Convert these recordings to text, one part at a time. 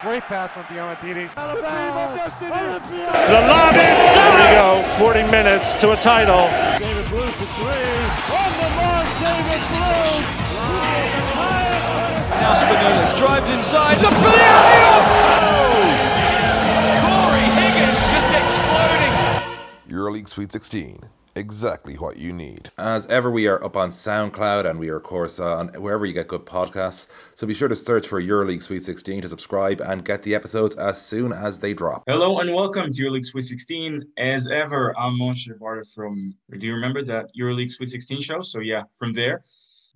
Great pass from Diamantidis. The lob is There we go. 40 minutes to a title. David Blu for three. On the mark, David Blu. Now Spanoulis drives inside, looks for the alley Cory Higgins just exploding. EuroLeague Sweet 16 exactly what you need. As ever, we are up on SoundCloud and we are, of course, uh, on wherever you get good podcasts. So be sure to search for EuroLeague Sweet 16 to subscribe and get the episodes as soon as they drop. Hello and welcome to EuroLeague Sweet 16. As ever, I'm Moshe Barta from, do you remember that EuroLeague Sweet 16 show? So, yeah, from there.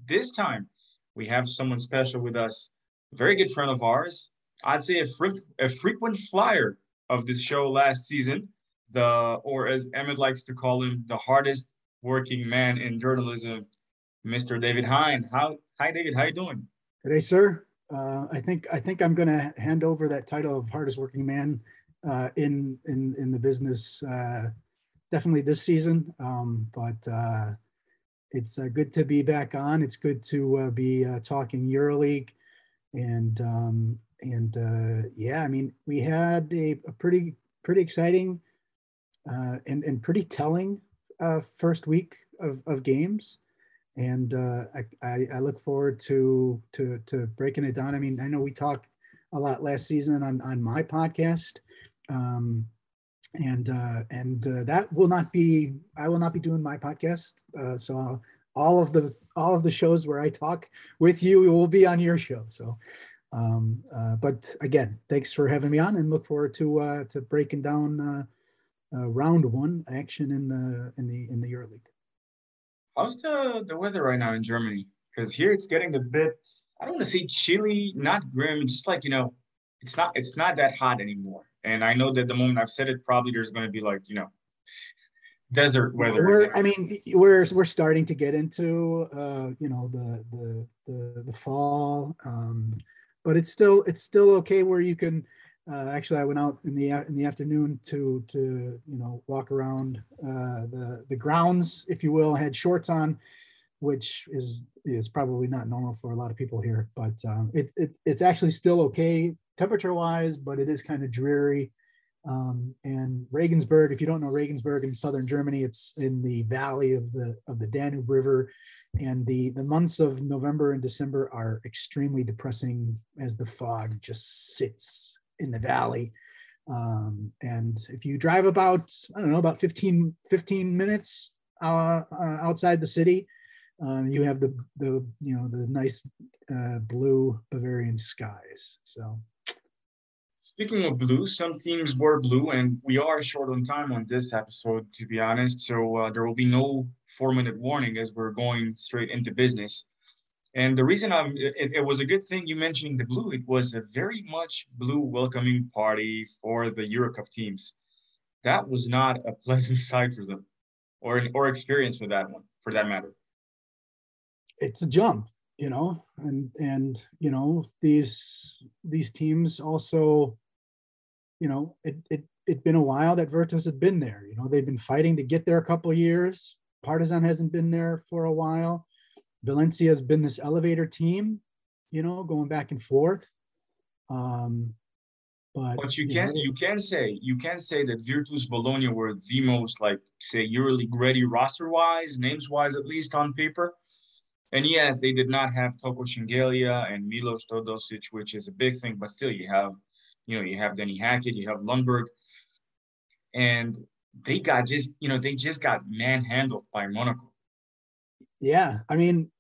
This time, we have someone special with us, a very good friend of ours. I'd say a, fre- a frequent flyer of this show last season the or as Emmett likes to call him, the hardest working man in journalism, Mr. David Hein. How hi David, how you doing? Today, sir. Uh, I think I think I'm going to hand over that title of hardest working man uh, in in in the business uh, definitely this season. Um, but uh, it's uh, good to be back on. It's good to uh, be talking EuroLeague, and um, and yeah, I mean we had a, a pretty pretty exciting uh, and, and pretty telling uh, first week of, of games. And uh, I, I, look forward to, to, to breaking it down. I mean, I know we talked a lot last season on, on my podcast. Um, and uh, and uh, that will not be I will not be doing my podcast. Uh, so all of the all of the shows where I talk with you will be on your show. So, um, uh, but again, thanks for having me on, and look forward to uh, to breaking down uh, uh, round one action in the in the in the EuroLeague. How's the the weather right now in Germany? Because here it's getting a bit. I don't want to say chilly, not grim. Just like you know, it's not it's not that hot anymore. And I know that the moment I've said it, probably there's going to be like you know, desert weather. We're, I mean, we're we're starting to get into uh, you know the the the, the fall, um, but it's still it's still okay where you can uh, actually, I went out in the in the afternoon to to you know walk around uh, the the grounds, if you will. I had shorts on, which is is probably not normal for a lot of people here, but um, it, it it's actually still okay temperature wise, but it is kind of dreary. Um, and Regensburg, if you don't know Regensburg in southern Germany, it's in the valley of the of the Danube River, and the the months of November and December are extremely depressing as the fog just sits in the valley. Um, and if you drive about, I don't know, about 15, 15 minutes uh, uh, outside the city, um, you have the, the, you know, the nice uh, blue Bavarian skies. So. Speaking of blue, some teams were blue, and we are short on time on this episode, to be honest. So uh, there will be no four minute warning as we're going straight into business. And the reason I'm, it, it, was a good thing you mentioning the blue. It was a very much blue welcoming party for the Eurocup teams. That was not a pleasant sight for them, or or experience for that one, for that matter. It's a jump, you know, and and you know these these teams also, you know, it it it'd been a while that Virtus had been there. You know, they've been fighting to get there a couple years. Partizan hasn't been there for a while Valencia has been this elevator team, you know, going back and forth. Um, but, but you, you can know, you can say you can say that Virtus Bologna were the most like say yearly ready roster wise, names wise at least on paper. And yes, they did not have Toko Shengelia and Milos Teodosic, which is a big thing, but still you have, you know, you have Denny Hackett, you have Lundberg, and they got just, you know, they just got manhandled by Monaco. Yeah, I mean,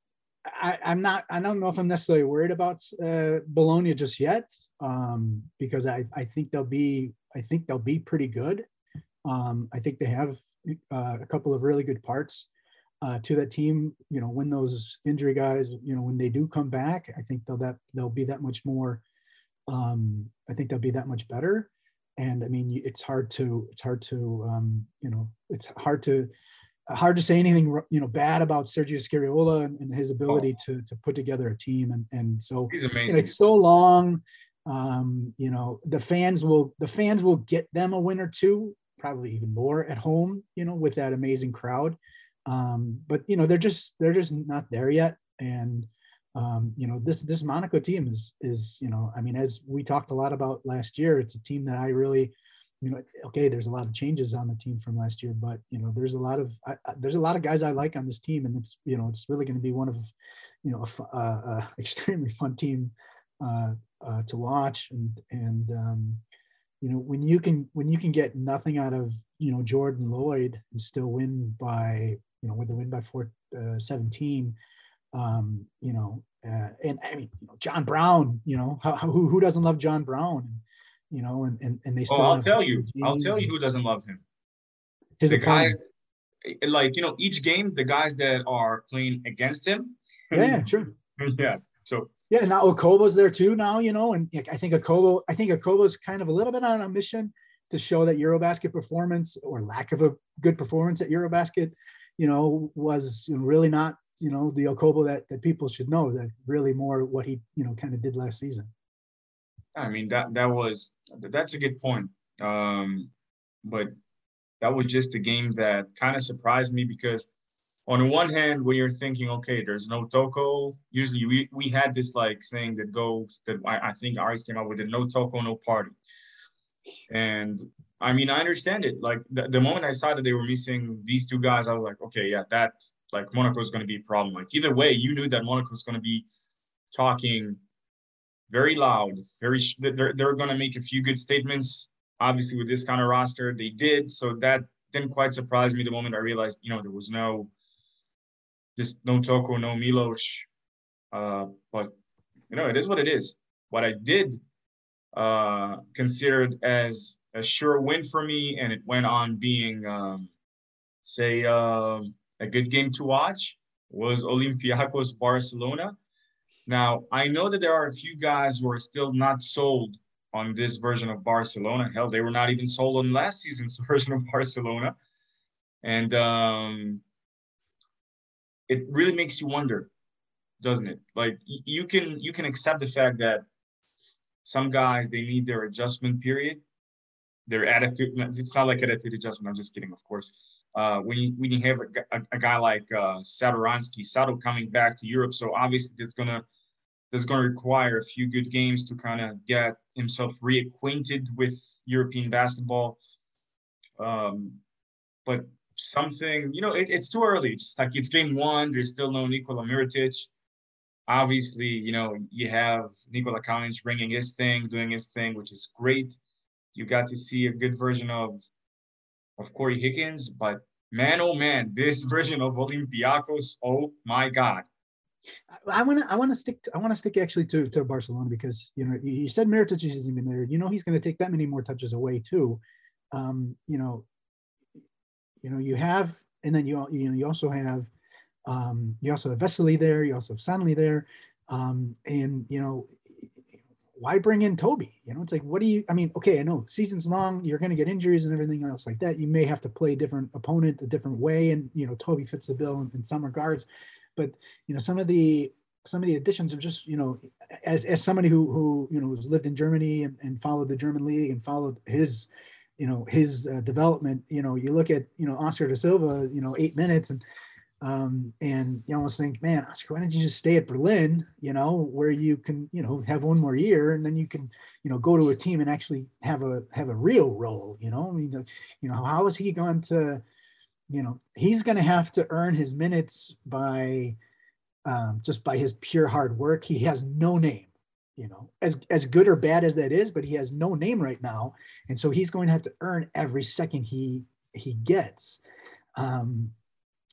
I, am not. I don't know if I'm necessarily worried about uh, Bologna just yet, um, because I, I think they'll be. I think they'll be pretty good. Um, I think they have uh, a couple of really good parts uh, to that team. You know, when those injury guys, you know, when they do come back, I think they'll that they'll be that much more. Um, I think they'll be that much better. And I mean, it's hard to it's hard to um, you know it's hard to hard to say anything you know bad about Sergio Scariolo and, and his ability oh. to to put together a team. And and so it's so long um you know the fans will the fans will get them a win or two probably even more at home you know with that amazing crowd. Um but you know they're just they're just not there yet. And um, you know, this this Monaco team is is you know, I mean, as we talked a lot about last year, it's a team that I really, you know, okay, there's a lot of changes on the team from last year, but you know, there's a lot of I, there's a lot of guys I like on this team, and it's you know, it's really going to be one of, you know, a, a, a extremely fun team uh, uh, to watch, and and um, you know, when you can when you can get nothing out of you know Jordan Loyd and still win by you know with the win by four uh, 17 um, you know, uh, and I mean, you know, John Brown, you know, how, who, who doesn't love John Brown, you know, and, and, and they still, oh, I'll tell you, I'll tell you who doesn't love him. His the opponent. guys, like, you know, each game, the guys that are playing against him. Yeah, sure. yeah. So, yeah, now Okobo's there too now, you know, and I think Okobo, I think Okobo's kind of a little bit on a mission to show that Eurobasket performance or lack of a good performance at Eurobasket, you know, was really not you know the Okobo that that people should know that really more what he you know kind of did last season. I mean that that was that's a good point. Um, but that was just a game that kind of surprised me because on the one hand, when you're thinking, okay, there's no Toko, usually we, we had this like saying that goes that I, I think Aris came up with it, no Toko, no party. And I mean, I understand it. Like the, the moment I saw that they were missing these two guys, I was like, okay, yeah, that like Monaco is going to be a problem. Like either way, you knew that Monaco is going to be talking very loud, very they're, they're going to make a few good statements. Obviously, with this kind of roster, they did. So that didn't quite surprise me the moment I realized, you know, there was no this no Toko, no Milos. Uh, but you know, it is what it is. What I did uh, considered as a sure win for me, and it went on being, um, say, um, a good game to watch was Olympiacos Barcelona. Now, I know that there are a few guys who are still not sold on this version of Barcelona. Hell, they were not even sold on last season's version of Barcelona. And um, it really makes you wonder, doesn't it? Like you can you can accept the fact that some guys they need their adjustment period, their attitude. It's not like attitude adjustment. I'm just kidding, of course uh, when you when you have a, a, a guy like uh, Sato coming back to Europe, so obviously it's gonna that's gonna require a few good games to kind of get himself reacquainted with European basketball. Um, but something, you know, it, it's too early. It's like it's game one. There's still no Nikola Mirotic. Obviously, you know, you have Nikola Kalinic bringing his thing, doing his thing, which is great. You got to see a good version of of Cory Higgins, but man, oh man, this version of Olympiacos, oh my God. I want to I want to stick I want to stick actually to, to Barcelona because you know you said Mirotic isn't even there. You know he's going to take that many more touches away too. Um, you know, you know you have and then you you know you also have um, you also have Vesely there. You also have Sanli there, um, and you know why bring in Tobey? You know, it's like, what do you, I mean, okay, I know season's long, you're going to get injuries and everything else like that. You may have to play a different opponent a different way. And, you know, Tobey fits the bill in, in some regards, but, you know, some of the, some of the additions are just, you know, as, as somebody who, who, you know, has lived in Germany and, and followed the German league and followed his, you know, his uh, development, you know, you look at, you know, Oscar da Silva, you know, eight minutes and, um, and you almost think, man, Oscar, why don't you just stay at Berlin, you know, where you can, you know, have one more year and then you can, you know, go to a team and actually have a have a real role, you know. I mean, you know, how is he going to, you know, he's going to have to earn his minutes by um, just by his pure hard work. He has no name, you know, as as good or bad as that is, but he has no name right now, and so he's going to have to earn every second he he gets. Um,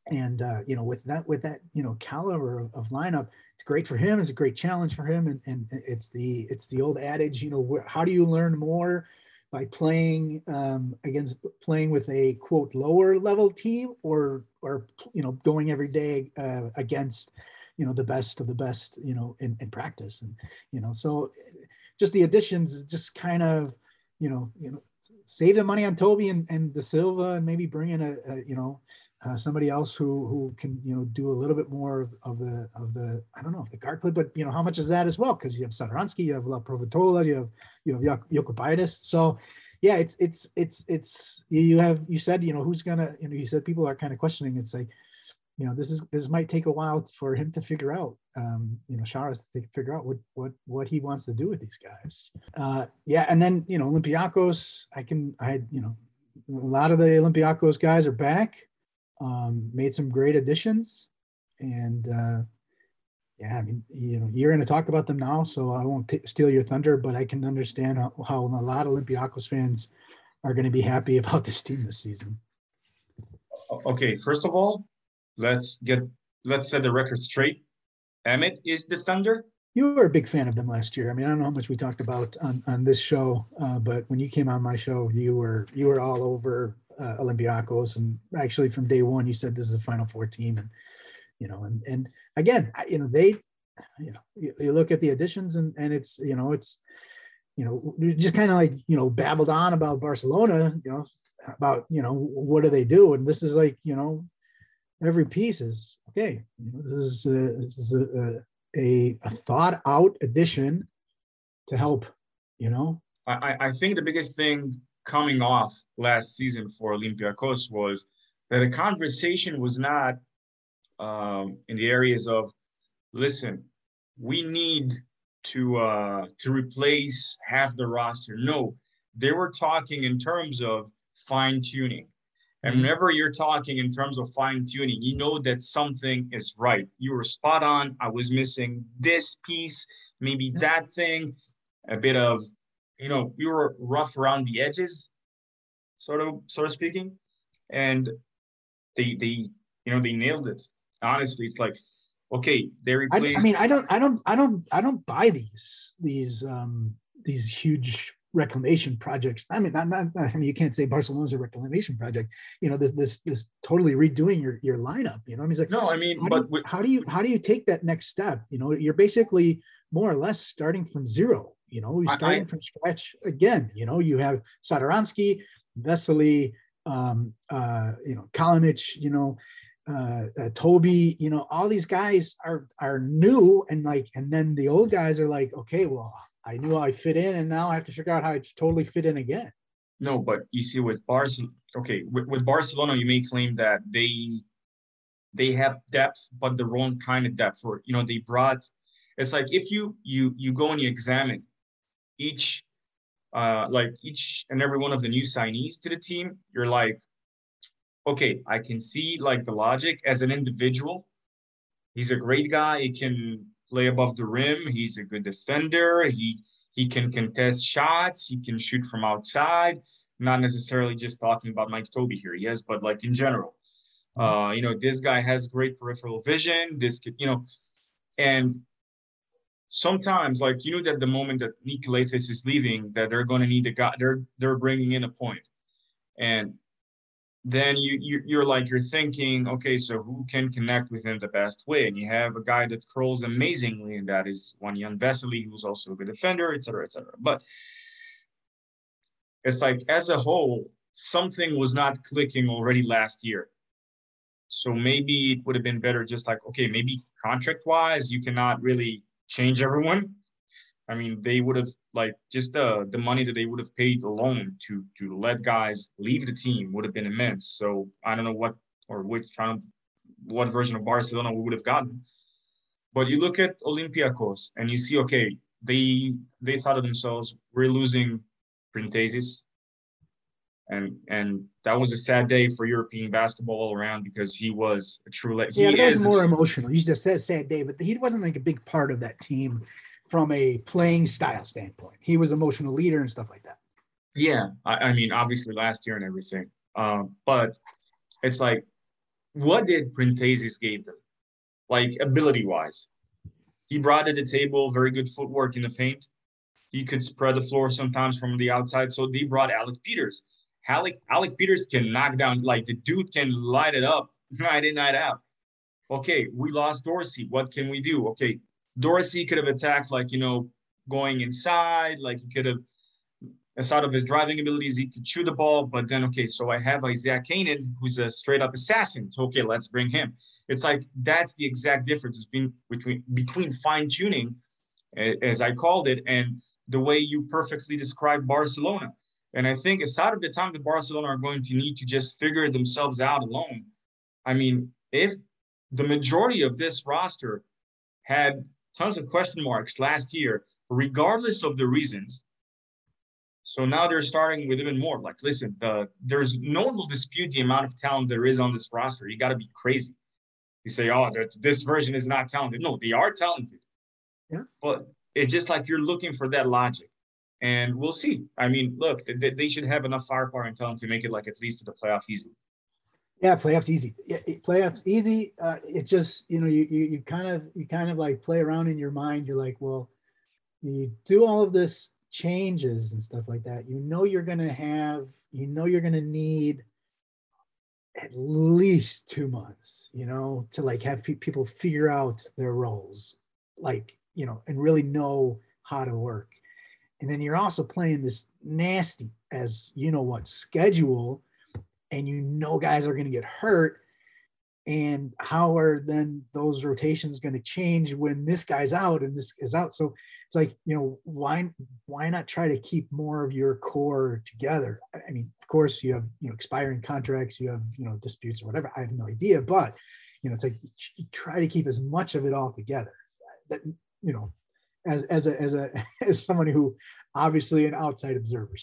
and uh, you know with that with that you know caliber of, of, lineup it's great for him it's a great challenge for him and, and it's the it's the old adage you know how do you learn more by playing um, against playing with a quote lower level team or or you know going every day uh, against you know the best of the best you know in, in practice. And you know so just the additions just kind of you know you know save the money on Tobey and, and Da Silva and maybe bring in a, a you know uh, somebody else who who can you know do a little bit more of, of the of the I don't know the guard play, but you know how much is that as well? Because you have Satoransky, you have Laprovittola, you have you have Jokubaitis. So yeah, it's it's it's it's you have you said you know who's gonna you know you said people are kind of questioning. It's like you know, this is this might take a while for him to figure out. Um, you know, Saras to figure out what what what he wants to do with these guys. Uh, yeah, and then you know, Olympiacos. I can I you know, a lot of the Olympiacos guys are back. Um, made some great additions, and uh, yeah, I mean, you know, you're going to talk about them now, so I won't t- steal your thunder, but I can understand how, how a lot of Olympiacos fans are going to be happy about this team this season. Okay, first of all, let's get let's set the record straight. Emmett is the Thunder. You were a big fan of them last year. I mean, I don't know how much we talked about on, on this show, uh, but when you came on my show, you were you were all over uh, Olympiacos, and actually from day one, you said this is a Final Four team, and you know, and and again, you know, they, you know, you, you look at the additions, and and it's you know, it's you know, just kind of like you know, babbled on about Barcelona, you know, about you know, what do they do, and this is like you know, every piece is okay. You know, this is a, this is a, a, a thought out addition to help. You know, I, I think the biggest thing coming off last season for Olympiacos was that the conversation was not um, in the areas of, listen, we need to uh, to replace half the roster. No, they were talking in terms of fine tuning. And mm-hmm. whenever you're talking in terms of fine tuning, you know that something is right. You were spot on. I was missing this piece, maybe that thing, a bit of, you know, we were rough around the edges, sort of, sort of speaking. And they, they, you know, they nailed it. Honestly, it's like, okay, they replaced. I, I mean, I don't, I don't, I don't, I don't buy these, these, um, these huge reclamation projects. I mean, not, not, I mean, you can't say Barcelona's a reclamation project. You know, this this this totally redoing your your lineup. You know, I mean, it's like no, I mean, how but do you, how do you how do you take that next step? You know, you're basically more or less starting from zero. You know, you're starting I, from scratch again. You know, you have Satoransky, Vesely, um, uh, you know, Kalinic, you know, uh, uh, Tobey, you know, all these guys are are new and like, and then the old guys are like, okay, well, I knew I fit in, and now I have to figure out how I totally fit in again. No, but you see, with Barcelona, okay, with, with Barcelona, you may claim that they they have depth, but the wrong kind of depth. For you know, they brought. It's like if you you you go and you examine each, uh, like each and every one of the new signees to the team, you're like, okay, I can see like the logic as an individual. He's a great guy. He can play above the rim. He's a good defender. He he can contest shots. He can shoot from outside. Not necessarily just talking about Mike Tobey here. Yes, but like in general, uh, you know, this guy has great peripheral vision. This could, you know, and sometimes like you know that the moment that Nick Calathes is leaving, that they're going to need a guy. They're they're bringing in a point, and then you, you you're like you're thinking okay so who can connect with him the best way? And you have a guy that curls amazingly and that is one young Vesely who's also a good defender etc etc but it's like as a whole something was not clicking already last year. So maybe it would have been better just like okay maybe contract wise you cannot really change everyone I mean, they would have like just the the money that they would have paid alone to to let guys leave the team would have been immense. So I don't know what or which of what version of Barcelona we would have gotten. But you look at Olympiacos and you see, okay, they they thought of themselves, we're losing Printezis. And and that was a sad day for European basketball all around because he was a true. He yeah, that was more emotional. You just said sad day, but he wasn't like a big part of that team from a playing style standpoint. He was emotional leader and stuff like that. Yeah, I, I mean, obviously last year and everything, um, but it's like, what did Printezis gave them, like ability wise? He brought to the table very good footwork in the paint. He could spread the floor sometimes from the outside. So they brought Alec Peters. Alec Alec Peters can knock down like the dude can light it up night in night out. Okay, we lost Dorsey. What can we do? Okay, Dorsey could have attacked like, you know, going inside, like he could have, aside of his driving abilities, he could shoot the ball. But then, okay, so I have Isaiah Canaan, who's a straight up assassin. Okay, let's bring him. It's like that's the exact difference between between between fine tuning, as I called it, and the way you perfectly described Barcelona. And I think aside of the time that Barcelona are going to need to just figure themselves out alone, I mean, if the majority of this roster had tons of question marks last year, regardless of the reasons. So now they're starting with even more. Like, listen, the, there's no one will dispute the amount of talent there is on this roster. You got to be crazy. You say, oh, this version is not talented. No, they are talented. Yeah. But it's just like you're looking for that logic. And we'll see. I mean, look, they, they should have enough firepower and talent to make it like at least to the playoff easily. Yeah, playoffs easy. Yeah, playoffs easy. Uh, it's just you know you, you you kind of you kind of like play around in your mind. You're like, well, you do all of this changes and stuff like that. You know you're gonna have. You know you're gonna need at least two months. You know to like have pe- people figure out their roles, like you know, and really know how to work. And then you're also playing this nasty, as you know what, schedule and you know guys are going to get hurt. And how are then those rotations going to change when this guy's out and this is out? So it's like you know why why not try to keep more of your core together? I mean of course you have you know expiring contracts you have you know disputes or whatever. I have no idea but you know it's like try to keep as much of it all together. That you know as as a as a as someone who obviously an outside observer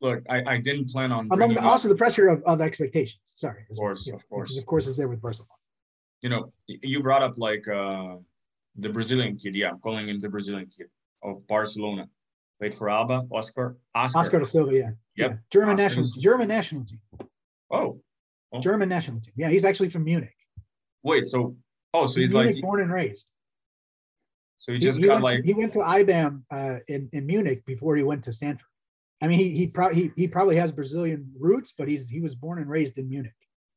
look, I, I didn't plan on. Among the, also the pressure of, of expectations. Sorry. Of course, of course. of course, is there with Barcelona. You know, you brought up like uh, the Brazilian kid. Yeah, I'm calling him the Brazilian kid of Barcelona. Played for Alba, Oscar. Oscar, Oscar Silva, yeah. Yep. Yeah. German Oscar national, German national team. Oh. oh. German national team. Yeah, he's actually from Munich. Wait, so oh, so he's, he's Munich like born and raised. So he just got like to, he went to IBAM uh, in in Munich before he went to Stanford. I mean, he he probably he, he probably has Brazilian roots, but he's he was born and raised in Munich.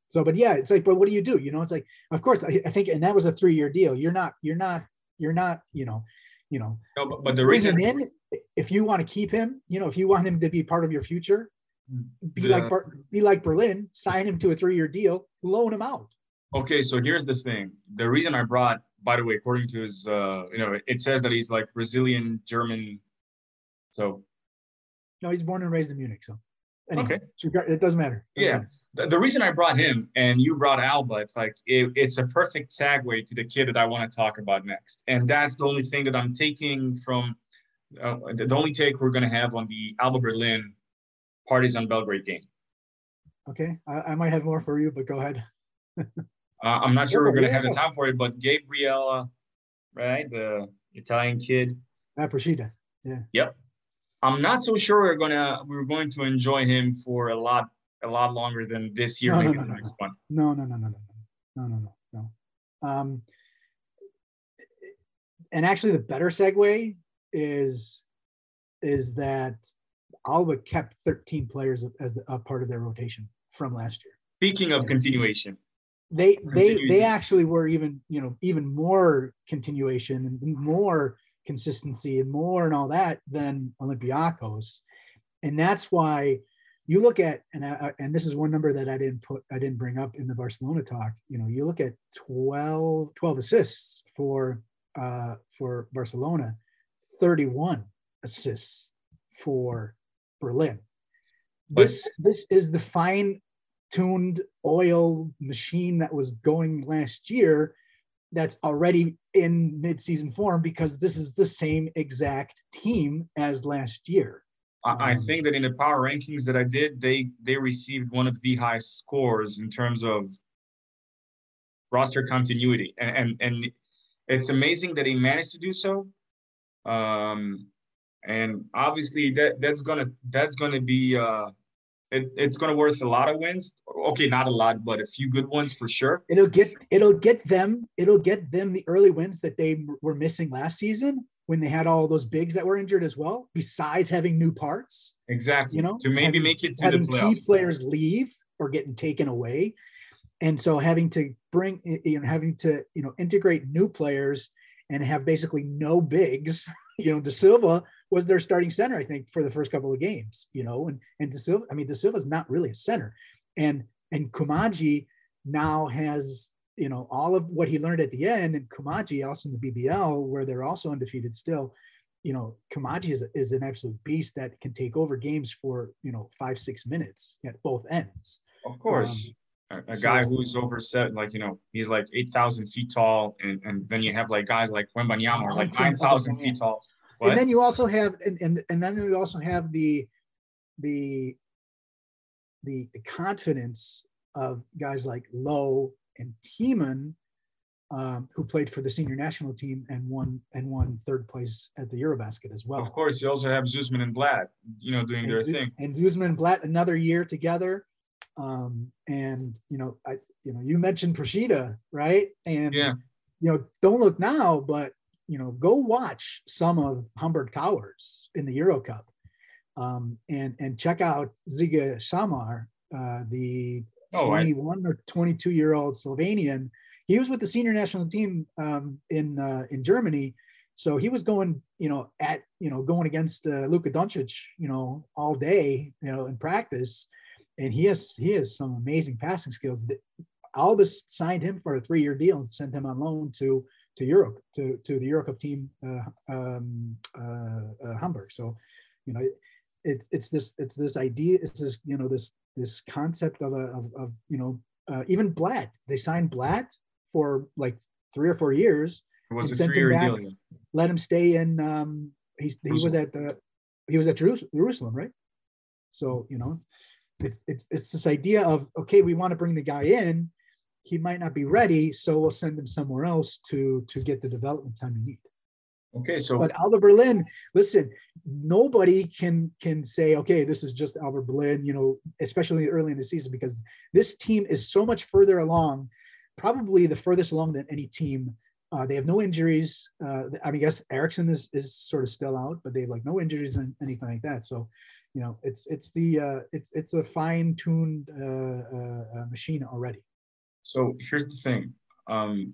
So, but yeah, it's like, but what do you do? You know, it's like, of course, I, I think, and that was a three year deal. You're not, you're not, you're not, you know, you know. No, but, but the reason in, if you want to keep him, you know, if you want him to be part of your future, be the, like be like Berlin, sign him to a three year deal, loan him out. Okay, so here's the thing. The reason I brought, by the way, according to his, uh, you know, it says that he's like Brazilian, German. So no, he's born and raised in Munich. So anyway, okay, it doesn't matter. Doesn't yeah, matter. The, the, reason I brought him and you brought Alba, it's like it, it's a perfect segue to the kid that I want to talk about next, and that's the only thing that I'm taking from uh, the, the only take we're going to have on the Alba Berlin Partizan Belgrade game. Okay, I, I, might have more for you, but go ahead. uh, I'm not sure we're going to have the time for it, but Gabriele, right, the Italian kid. Ah, Procida. Yeah. Yep. I'm not so sure we're gonna we're going to enjoy him for a lot a lot longer than this year, no, maybe no, no, the next no. one. No, no, no, no, no, no, no, no, no. Um, and actually, the better segue is is that Alba kept 13 players as a part of their rotation from last year. Speaking of continuation, they they they actually were even you know even more continuation and more consistency and more and all that than Olympiacos. And that's why you look at and I, and this is one number that I didn't put I didn't bring up in the Barcelona talk. You know, you look at 12 12 assists for uh for Barcelona, 31 assists for Berlin. This this is the fine tuned oil machine that was going last year that's already in mid-season form because this is the same exact team as last year. I think that in the power rankings that I did, they they received one of the highest scores in terms of roster continuity, and and, and it's amazing that he managed to do so. Um, and obviously that that's gonna that's gonna be uh, it, it's going to worth a lot of wins. Okay, not a lot, but a few good ones for sure. It'll get it'll get them it'll get them the early wins that they were missing last season when they had all those bigs that were injured as well. Besides having new parts, exactly. You know, to maybe having, make it to having the playoffs. key players leave or getting taken away, and so having to bring you know having to you know integrate new players and have basically no bigs. You know, De Silva was their starting center, I think, for the first couple of games, you know, and and Da Silva, I mean, Da Silva's not really a center. And and Koumadje now has, you know, all of what he learned at the end, and Koumadje also in the BBL, where they're also undefeated still. You know, Koumadje is, is an absolute beast that can take over games for, you know, five, six minutes at both ends. Of course. Um, a, guy who's over set, like you know, he's like eight thousand feet tall, and, and then you have like guys like Wembanyama, are like nine thousand feet tall. And then you also have, and, and, and then you also have the, the, the the confidence of guys like Lo and Thiemann, um, who played for the senior national team and won and won third place at the Eurobasket as well. Of course, you also have Zuzman and Blatt, you know, doing their and, Zu- thing. and Guzman and Blatt another year together. Um, and you know, I you know, you mentioned Procida, right? And Yeah. you know, don't look now, but you know, go watch some of Hamburg Towers in the Euro Cup. Um, and and check out Ziga Samar, uh, the Oh, I, 21 or 22 year old Slovenian. He was with the senior national team um, in uh, in Germany, so he was going, you know, at you know going against uh, Luka Doncic, you know, all day, you know, in practice, and he has he has some amazing passing skills. Albus signed him for a three year deal and sent him on loan to to Europe to to the Euro Cup team, uh, um, uh, uh, Hamburg. So, you know, it, it, it's this it's this idea it's this you know this this concept of a of, of you know uh, even Blatt they signed Blatt for like three or four years it was a three-year deal. let him stay in um he's he was at the he was at Jerusalem right so you know it's it's it's this idea of okay we want to bring the guy in he might not be ready so we'll send him somewhere else to to get the development time you need Okay, so but Alba Berlin, listen, nobody can can say, okay, this is just Alba Berlin, you know, especially early in the season, because this team is so much further along, probably the furthest along than any team. Uh, they have no injuries. Uh, I mean, yes, Eriksson is is sort of still out, but they have like no injuries and anything like that. So, you know, it's it's the uh, it's it's a fine tuned uh, uh, uh, machine already. So here's the thing. Um,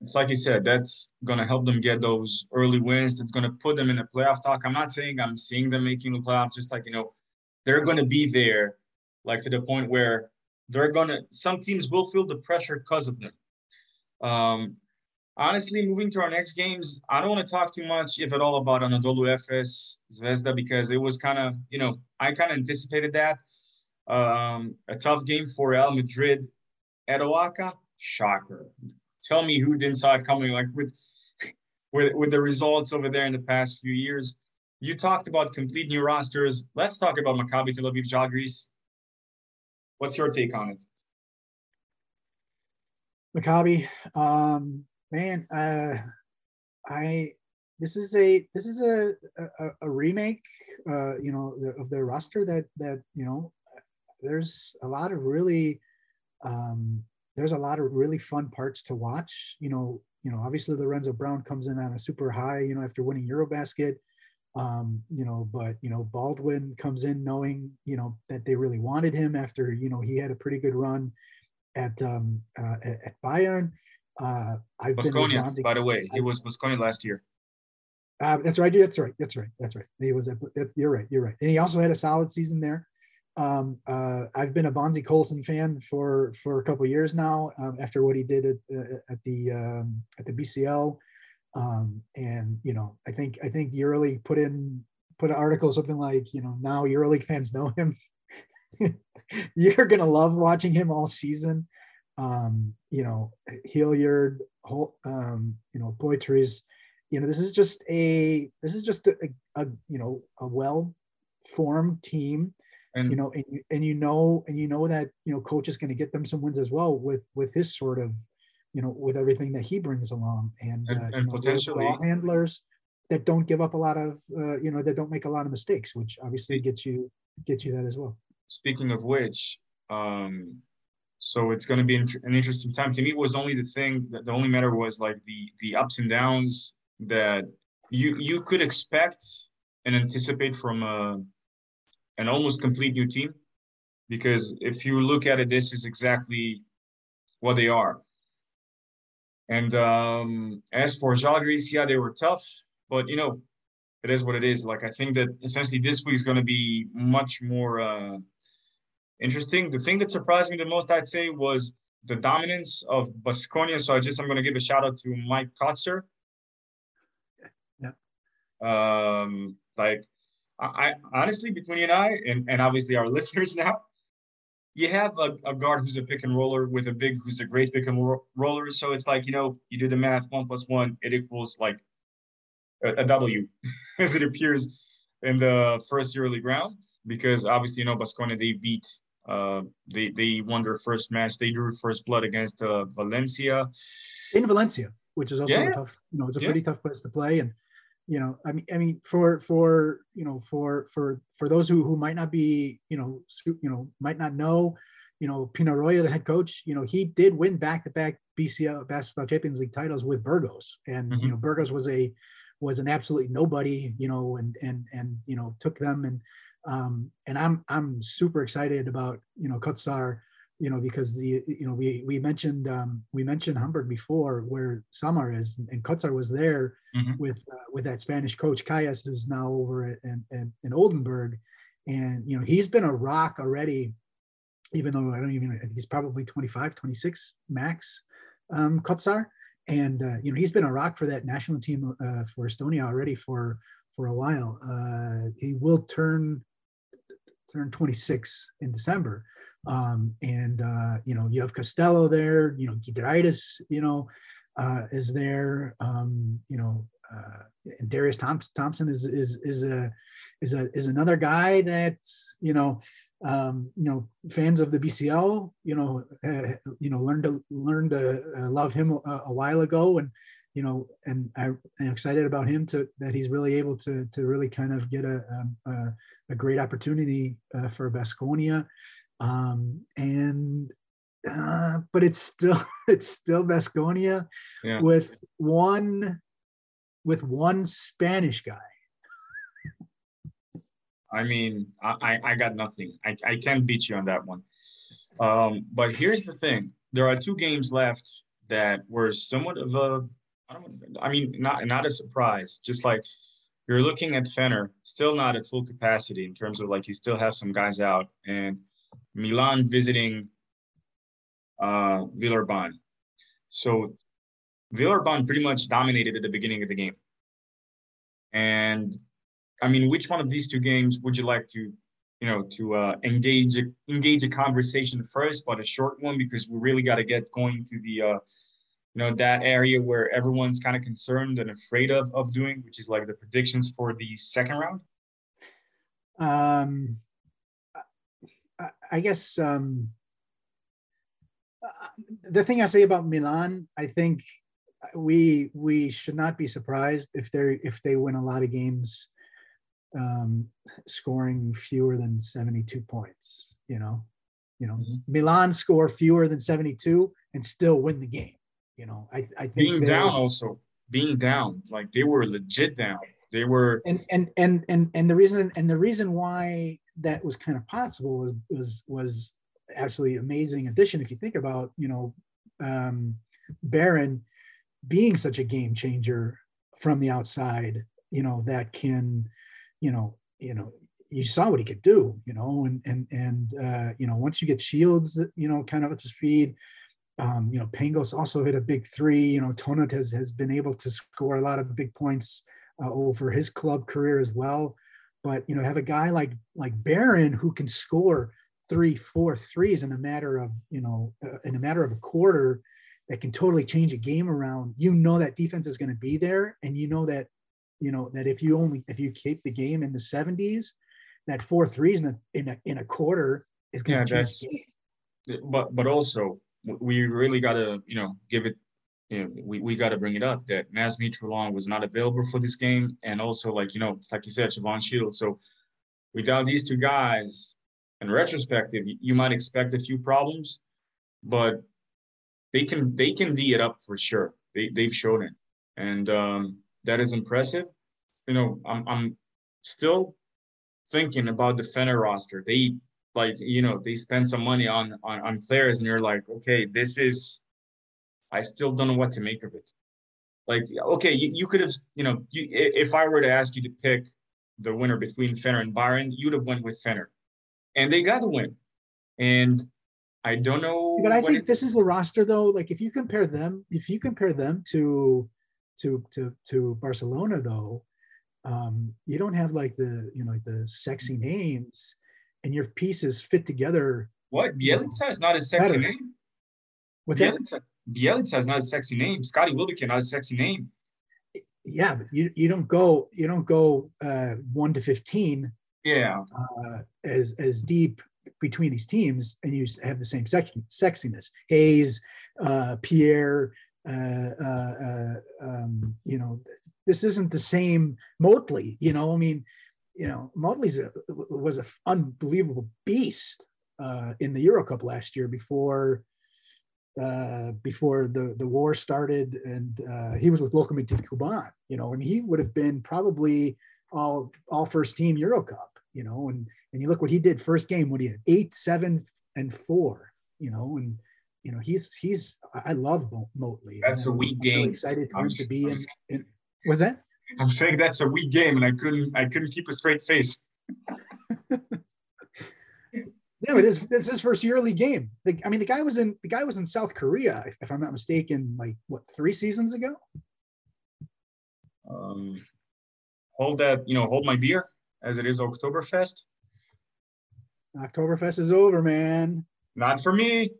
it's like you said, that's going to help them get those early wins. That's going to put them in a playoff talk. I'm not saying I'm seeing them making the playoffs, just like, you know, they're going to be there, like to the point where they're going to, some teams will feel the pressure because of them. Um, honestly, moving to our next games, I don't want to talk too much, if at all, about Anadolu Efes Zvezda because it was kind of, you know, I kind of anticipated that. Um, a tough game for Real Madrid at Oaxaca, shocker. Tell me who didn't saw it coming. Like with, with with the results over there in the past few years. You talked about complete new rosters. Let's talk about Maccabi Tel Aviv Žalgiris. What's your take on it? Maccabi, um, man, uh, I this is a this is a a, a remake, uh, you know, of their roster that that you know, there's a lot of really, um, there's a lot of really fun parts to watch. You know, you know, obviously Lorenzo Brown comes in on a super high, you know, after winning EuroBasket. Um, you know, but you know, Baldwin comes in knowing, you know, that they really wanted him after, you know, he had a pretty good run at um, uh, at, Bayern. Uh, I've Baskonia, Bonzi- by the way, he was Baskonia last year. uh, that's right. That's right. That's right. That's right. He was. At, you're right. You're right. And he also had a solid season there. Um, uh, I've been a Bonzi Colson fan for for a couple years now. Um, after what he did at uh, at the um, at the BCL, um, and you know, I think I think EuroLeague put in put an article something like you know now EuroLeague fans know him. You're gonna love watching him all season. Um, you know, Hilliard, um, you know, Poitras you know this is just a this is just a, a, a you know a well formed team And you know and you, and you know and you know that you know coach is going to get them some wins as well with with his sort of you know with everything that he brings along and, And- uh, and know, potentially- ball handlers that don't give up a lot of uh, you know that don't make a lot of mistakes which obviously gets you gets you that as well speaking of which, um, so it's going to be an an interesting time. To me, was only the thing that the only matter was like the the ups and downs that you you could expect and anticipate from a an almost complete new team, because if you look at it, this is exactly what they are. And um, as for Žalgiris, yeah, they were tough, but you know, it is what it is. Like I think that essentially this week is going to be much more uh, interesting. The thing that surprised me the most, I'd say, was the dominance of Baskonia. So I just I'm going to give a shout out to Maik Kotsar. Yeah. Um, like I, honestly between you and I, and, and obviously our listeners now, you have a, a, guard who's a pick and roller with a big who's a great pick and ro- roller. So it's like, you know, you do the math, one plus one, it equals like a, a W as it appears in the first yearly round. Because obviously, you know, Baskonia, they beat, uh, they, they won their first match. They drew first blood against uh, Valencia. In Valencia, which is also yeah. tough, you know, it's a yeah. pretty tough place to play. And, you know, I mean, I mean, for for you know, for for for those who who might not be, you know, you know, might not know, you know, Peñarroya, the head coach, you know, he did win back-to-back BCL basketball Champions League titles with Burgos, and mm-hmm. you know, Burgos was a was an absolutely nobody, you know, and and and you know, took them and um and I'm I'm super excited about you know Kotsar you know, because the you know we we mentioned um, we mentioned Hamburg before, where Samar is, and Kotsar was there mm-hmm. with uh, with that Spanish coach Calles, who's now over at in, in, in, Oldenburg, and you know he's been a rock already, even though I don't even I think he's probably 25, 26 max, um, Kotsar, and uh, you know he's been a rock for that national team uh, for Estonia already for for a while. Uh, he will turn turn 26 in December um, and uh, you know, you have Costello there. You know, Giedraitis, you know, uh, is there. Um, you know, uh, and Darius Thompson, is is is a is a is another guy that you know um, you know fans of the BCL you know uh, you know learned to learn to uh, love him a, a, while ago and you know and I, am excited about him to that he's really able to to really kind of get a um, a, a great opportunity uh, for Baskonia um, and uh, but it's still it's still Baskonia yeah. with one with one Spanish guy. I mean, I, I got nothing. I, I can't beat you on that one. Um, but here's the thing: there are two games left that were somewhat of a, I don't, I mean, not not a surprise. Just like you're looking at Fener, still not at full capacity in terms of like you still have some guys out, and Milan visiting uh, Villeurbanne. So Villeurbanne pretty much dominated at the beginning of the game. And I mean, which one of these two games would you like to, you know, to uh, engage engage a conversation first, but a short one because we really got to get going to the, uh, you know, that area where everyone's kind of concerned and afraid of of doing, which is like the predictions for the second round. Um, I guess um, uh, the thing I say about Milan, I think we we should not be surprised if they if they win a lot of games, um, scoring fewer than seventy two points. You know, you know, mm-hmm. Milan score fewer than seventy two and still win the game. You know, I I think being down also being down like they were legit down. They were and and and and and the reason and the reason why that was kind of possible was was was absolutely amazing addition if you think about you know um, Baron being such a game changer from the outside you know that can you know you know you saw what he could do you know and and and uh, you know once you get shields you know kind of at the speed um, you know Pangos also hit a big three you know Tonut has has been able to score a lot of big points uh, over his club career as well but you know, have a guy like like Baron who can score three, four threes in a matter of you know uh, in a matter of a quarter that can totally change a game around. You know that defense is going to be there, and you know that you know that if you only if you keep the game in the 70s, that four threes in a in a, in a quarter is going yeah, to change the game. But but also we really got to you know give it know, we, we got to bring it up that Naz Mitrou-Long was not available for this game. And also, like, you know, like you said, Shavon Shields. So without these two guys, in retrospective, you might expect a few problems, but they can they can D it up for sure. They they've shown it. And um, that is impressive. You know, I'm I'm still thinking about the Fener roster. They like, you know, they spend some money on on, on players and you're like, okay, this is I still don't know what to make of it. Like, okay, you, you could have, you know, you, if I were to ask you to pick the winner between Fener and Bayern, you'd have went with Fener, and they got the win. And I don't know. But I think it, this is a roster though. Like, if you compare them, if you compare them to to to to Barcelona though, um, you don't have like the you know like the sexy names, and your pieces fit together What? Bjelica is not a sexy Better. name. What's that? Bjelica, is not a sexy name. Scottie Wilbekin not a sexy name. Yeah, but you you don't go you don't go uh, one to fifteen Yeah. uh, as as deep between these teams, and you have the same sex, sexiness. Hayes, uh, Pierre, uh, uh, uh, um, you know, this isn't the same Motley. You know, I mean, you know, Motley's a, was an unbelievable beast uh, in the Euro Cup last year before uh, before the the war started, and uh, he was with Lokomotiv Kuban. You know, and he would have been probably all all first team Euro Cup. You know, and and you look what he did first game when he had eight, seven, and four. You know, and you know he's he's I love Motley. That's a I'm weak really game. excited for I'm him to be in. in was that? I'm saying that's a weak game, and I couldn't I couldn't keep a straight face. Yeah, but this this is his first yearly game. The, I mean, the guy was in the guy was in South Korea, if, if I'm not mistaken, like what three seasons ago. Um, hold that, you know, hold my beer as it is Oktoberfest. Oktoberfest is over, man. Not for me.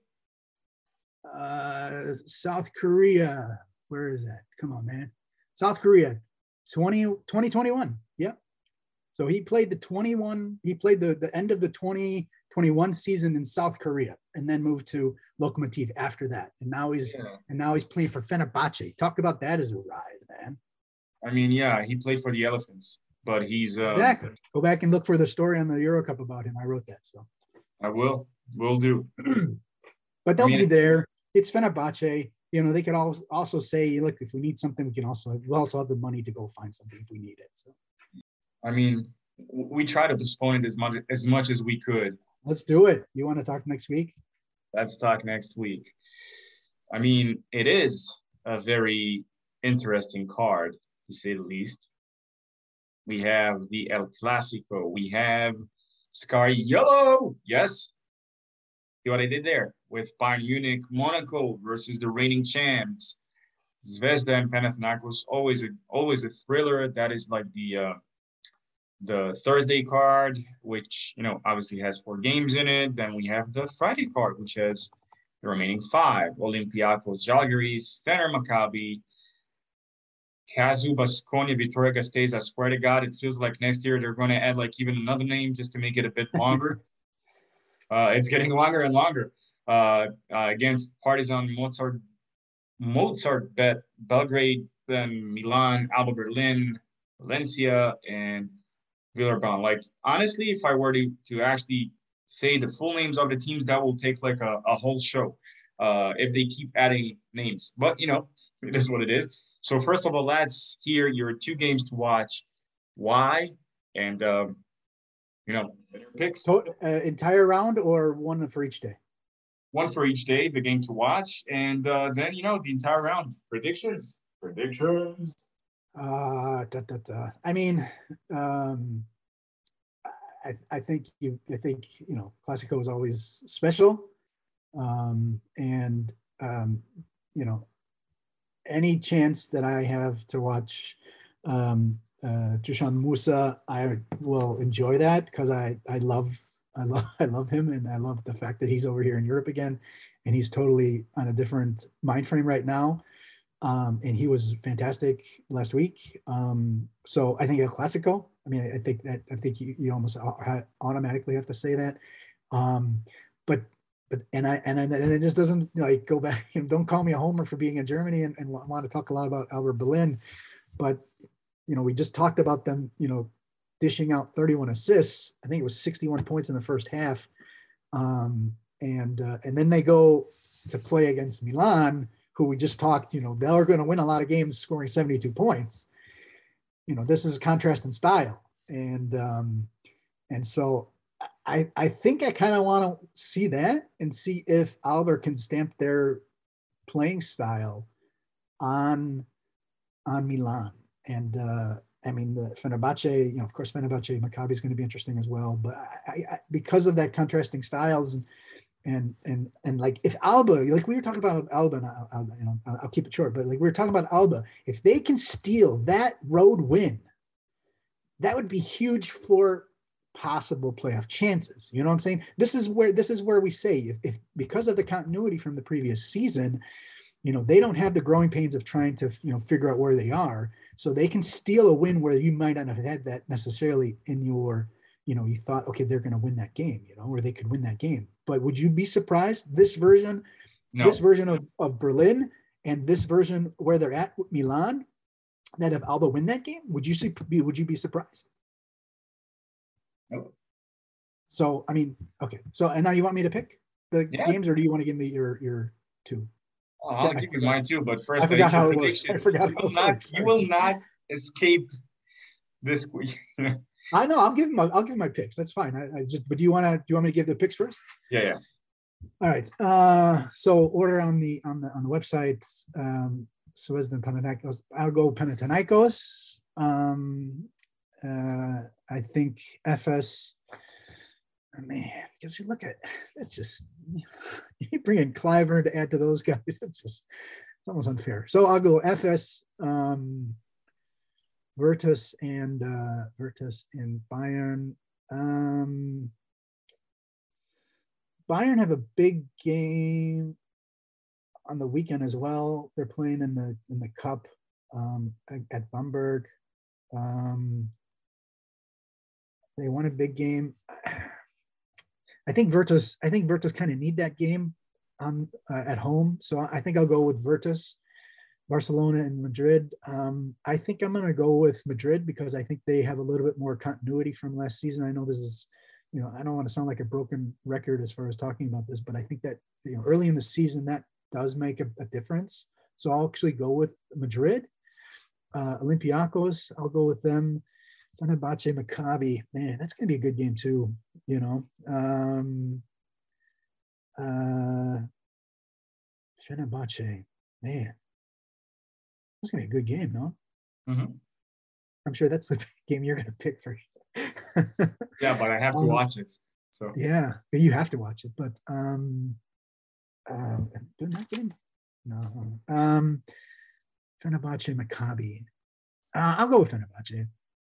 Uh, South Korea, where is that? Come on, man. South Korea, 20, 2021. Yep. So he played the 21, he played the, the end of the 2021 season in South Korea and then moved to Lokomotiv after that. And now he's Yeah. and now he's playing for Fenerbahce. Talk about that as a rise, man. I mean, yeah, he played for the Elephants, but he's uh, Exactly. Go back and look for the story on the Euro Cup about him. I wrote that. So, I will, will do. but they'll mean- be there. It's Fenerbahce. You know, they could also also say, look, if we need something, we can also we also have the money to go find something if we need it. So I mean, we try to postpone it as much as much as we could. let's do it. You want to talk next week? Let's talk next week. I mean, it is a very interesting card, to say the least. We have the El Clasico. We have Sky Yellow. Yes. See what I did there with Bayern Munich, Monaco versus the reigning champs. Zvezda and Panathinaikos always a always a thriller. That is like the uh, the Thursday card, which you know obviously has four games in it. Then we have the Friday card, which has the remaining five: Olympiacos, Žalgiris, Fener, Maccabi, Kazu, Baskonia, Vitoria Gasteiz. I swear to God, it feels like next year they're going to add like even another name just to make it a bit longer. uh, it's getting longer and longer. Uh, uh, against Partizan, Mozzart, Mozzart, Bet, Belgrade, then Milan, Alba Berlin, Valencia, and Villeurbanne. Like honestly, if I were to to actually say the full names of the teams, that will take like a, a whole show. Uh, if they keep adding names, but you know, it is what it is. So first of all, lads, here your two games to watch. Why and um, you know your picks. So, uh, entire round or one for each day? One for each day, the game to watch, and uh, then you know the entire round predictions. Predictions. Uh, da, da, da. I mean, um, I, I think you, I think, you know, Classico is always special. Um, and, um, you know, any chance that I have to watch, um, uh, Džanan Musa, I will enjoy that because I, I love, I love, I love him. And I love the fact that he's over here in Europe again and he's totally on a different mind frame right now um, and he was fantastic last week. Um, so I think El Clasico. I mean, I think that I think you, you almost automatically have to say that. Um, but but and I and I, and it just doesn't like go back. Don't call me a homer for being in Germany and, and want to talk a lot about Alba Berlin, but you know we just talked about them. You know, dishing out 31 assists. I think it was 61 points in the first half, um, and uh, and then they go to play against Milan who we just talked, you know, they're going to win a lot of games scoring 72 points. You know, this is a contrast in style. And um, and so I I think I kind of want to see that and see if Alba can stamp their playing style on on Milan. And uh I mean the Fenerbahce, you know, of course Fenerbahce Maccabi is going to be interesting as well. But I, I, because of that contrasting styles and and and and like if Alba, like we were talking about Alba, and I'll, I'll, you know, I'll, keep it short, but like we were talking about Alba, if they can steal that road win, that would be huge for possible playoff chances. You know what I'm saying? This is where this is where we say if, if because of the continuity from the previous season, you know, they don't have the growing pains of trying to, you know, figure out where they are. So they can steal a win where you might not have had that necessarily in your, you know, you thought, okay, they're going to win that game, you know, or they could win that game. But would you be surprised this version, No. this version of, of Berlin and this version where they're at Milan, that if Alba win that game, would you see, be, would you be surprised? No. So, I mean, okay. So, and now you want me to pick the Yeah. games or do you want to give me your, your two? Oh, I'll give you mine too, but first I forgot how it works. I forgot you will not you will not escape this I know. I'll give my I'll give my picks. That's fine. I, I just but do you want to do you want me to give the picks first? yeah. yeah. All right. Uh, so order on the on the on the website. Um, Suezden Panathinaikos. I'll go Panathinaikos. Um, uh, I think Efes. oh, man, because you look at it's just you bring in Clyburn to add to those guys. It's just it's almost unfair. So I'll go Efes. Um, Virtus and uh, Virtus and Bayern. Um, Bayern have a big game on the weekend as well. They're playing in the in the cup um, at, Bamberg. Um, they won a big game. I think Virtus. I think Virtus kind of need that game on uh, at home. So I think I'll go with Virtus. Barcelona and Madrid. Um, I think I'm going to go with Madrid because I think they have a little bit more continuity from last season. I know this is, you know, I don't want to sound like a broken record as far as talking about this, but I think that you know early in the season that does make a, a difference. So I'll actually go with Madrid. Uh, Olympiacos, I'll go with them. Fenerbahce, Maccabi, man, that's going to be a good game too. You know, um, uh, Fenerbahce, man, that's gonna be a good game, no? Mhm. I'm sure that's the game you're gonna pick for. Yeah, but I have to Um, watch it. So yeah, you have to watch it. But um, uh, doing that game? No. Um, Fenerbahce, Maccabi. Uh, I'll go with Fenerbahce.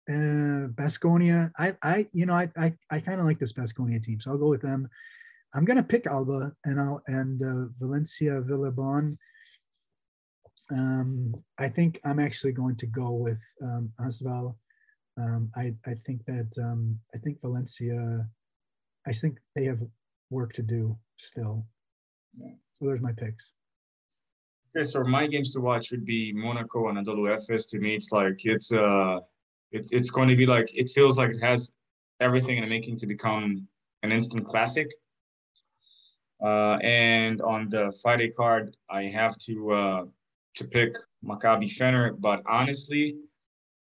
Uh, Baskonia. I, I, you know, I, I, I kind of like this Baskonia team, so I'll go with them. I'm gonna pick Alba and I'll and uh, Valencia, Villeurbanne. Um, I think I'm actually going to go with um, ASVEL. Um, I, I think that um, I think Valencia. I think they have work to do still. Yeah. So there's my picks. Okay, so my games to watch would be Monaco and Anadolu Efes. To me, it's like it's uh, it, it's going to be like it feels like it has everything in the making to become an instant classic. Uh, and on the Friday card, I have to uh, to pick Maccabi Fener, but honestly,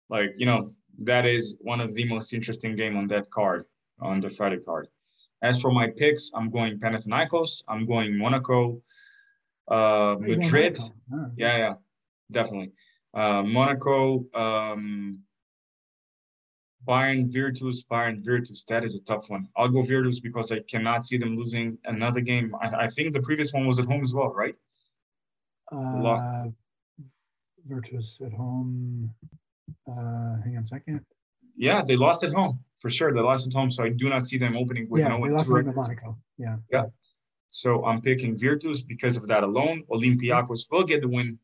like you know, that is one of the most interesting game on that card on the Friday card. As for my picks, I'm going Panathinaikos. I'm going Monaco. Uh, Oh, Madrid. Monaco? Yeah, yeah, definitely. Uh, Monaco, um, Bayern Virtus, Bayern Virtus. That is a tough one. I'll go Virtus because I cannot see them losing another game. I, I think the previous one was at home as well, right? Uh, Virtus at home. Uh, hang on a second. Yeah, they lost at home for sure. They lost at home, so I do not see them opening with yeah, no they lost to. Monaco. Yeah. Yeah. So I'm picking Virtus because of that alone. Olympiacos will get the win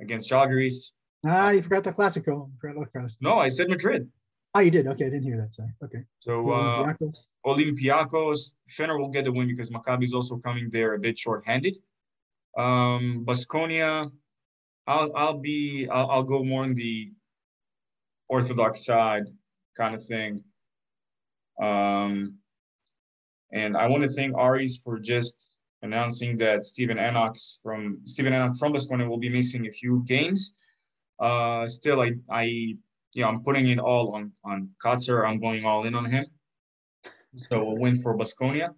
against Žalgiris. Ah, you forgot the Classico. Forgot the Classico. No, I said Madrid. Oh, you did. Okay, I didn't hear that. Sorry. Okay. So uh, Olympiacos. Olympiacos, Fener will get the win because Maccabi is also coming there a bit short-handed. Um, Baskonia, I'll I'll be I'll, I'll go more on the orthodox side kind of thing. Um, and I want to thank Aris for just announcing that Steven Enoch from Steven Enoch from Baskonia will be missing a few games. Uh, still, I I yeah I'm putting it all on on Kotsar. I'm going all in on him. So a win for Baskonia.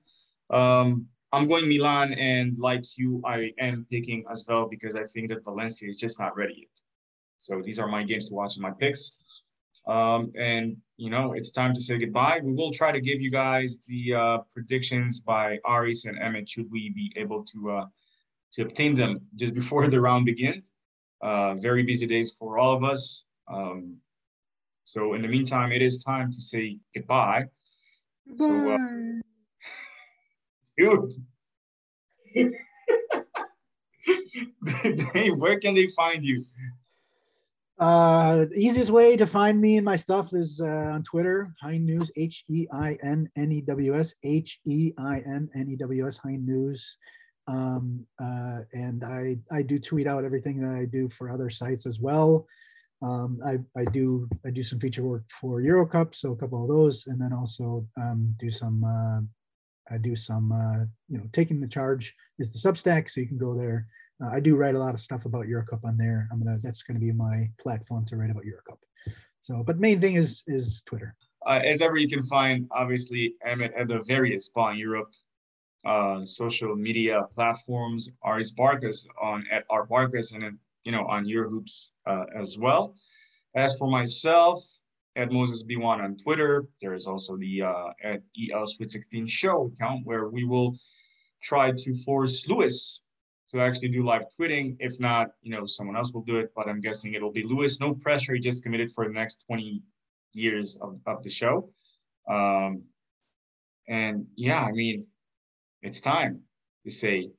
Um, I'm going Milan, and like you, I am picking as well because I think that Valencia is just not ready yet. So these are my games to watch and my picks. Um, and you know, it's time to say goodbye. We will try to give you guys the uh, predictions by Aris and Emmett should we be able to uh, to obtain them just before the round begins. Uh, very busy days for all of us. Um, So in the meantime, it is time to say goodbye. So, uh, dude, Dave, where can they find you? Uh, the easiest way to find me and my stuff is uh, on Twitter, Hein News, H E I N N E W S, H E I N N E W S, Hein News. Um, uh, and I, I do tweet out everything that I do for other sites as well. Um, I, I do I do some feature work for Eurocup, so a couple of those, and then also um, do some uh, I do some uh, you know taking the charge is the Substack, so you can go there uh, I do write a lot of stuff about Eurocup on there. I'm gonna that's gonna be my platform to write about Eurocup. So, but main thing is is Twitter. Uh, as ever, you can find obviously Emmett at the various Spawn Europe uh, social media platforms. Aris Barkas on at R Barkas and you know on Eurohoops uh, as well. As for myself, at Moses B1 on Twitter. There is also the uh, at EL Sweet 16 show account where we will try to force Lewis to actually do live tweeting. If not, you know, someone else will do it, but I'm guessing it'll be Lewis. No pressure. He just committed for the next 20 years of, of the show. Um, and yeah, I mean, it's time to say,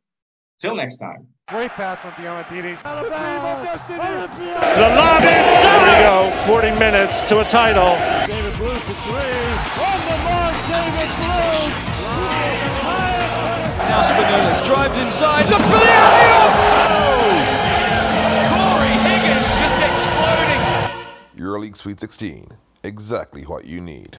till next time. Great pass from Diamantidis. The lob is done. There we go. 40 minutes to a title. David Blu for three. On the mark, David Blu. Now Spanoulis drives inside, looks for the alley-oop! Cory Higgins just exploding. EuroLeague Sweet 16, exactly what you need.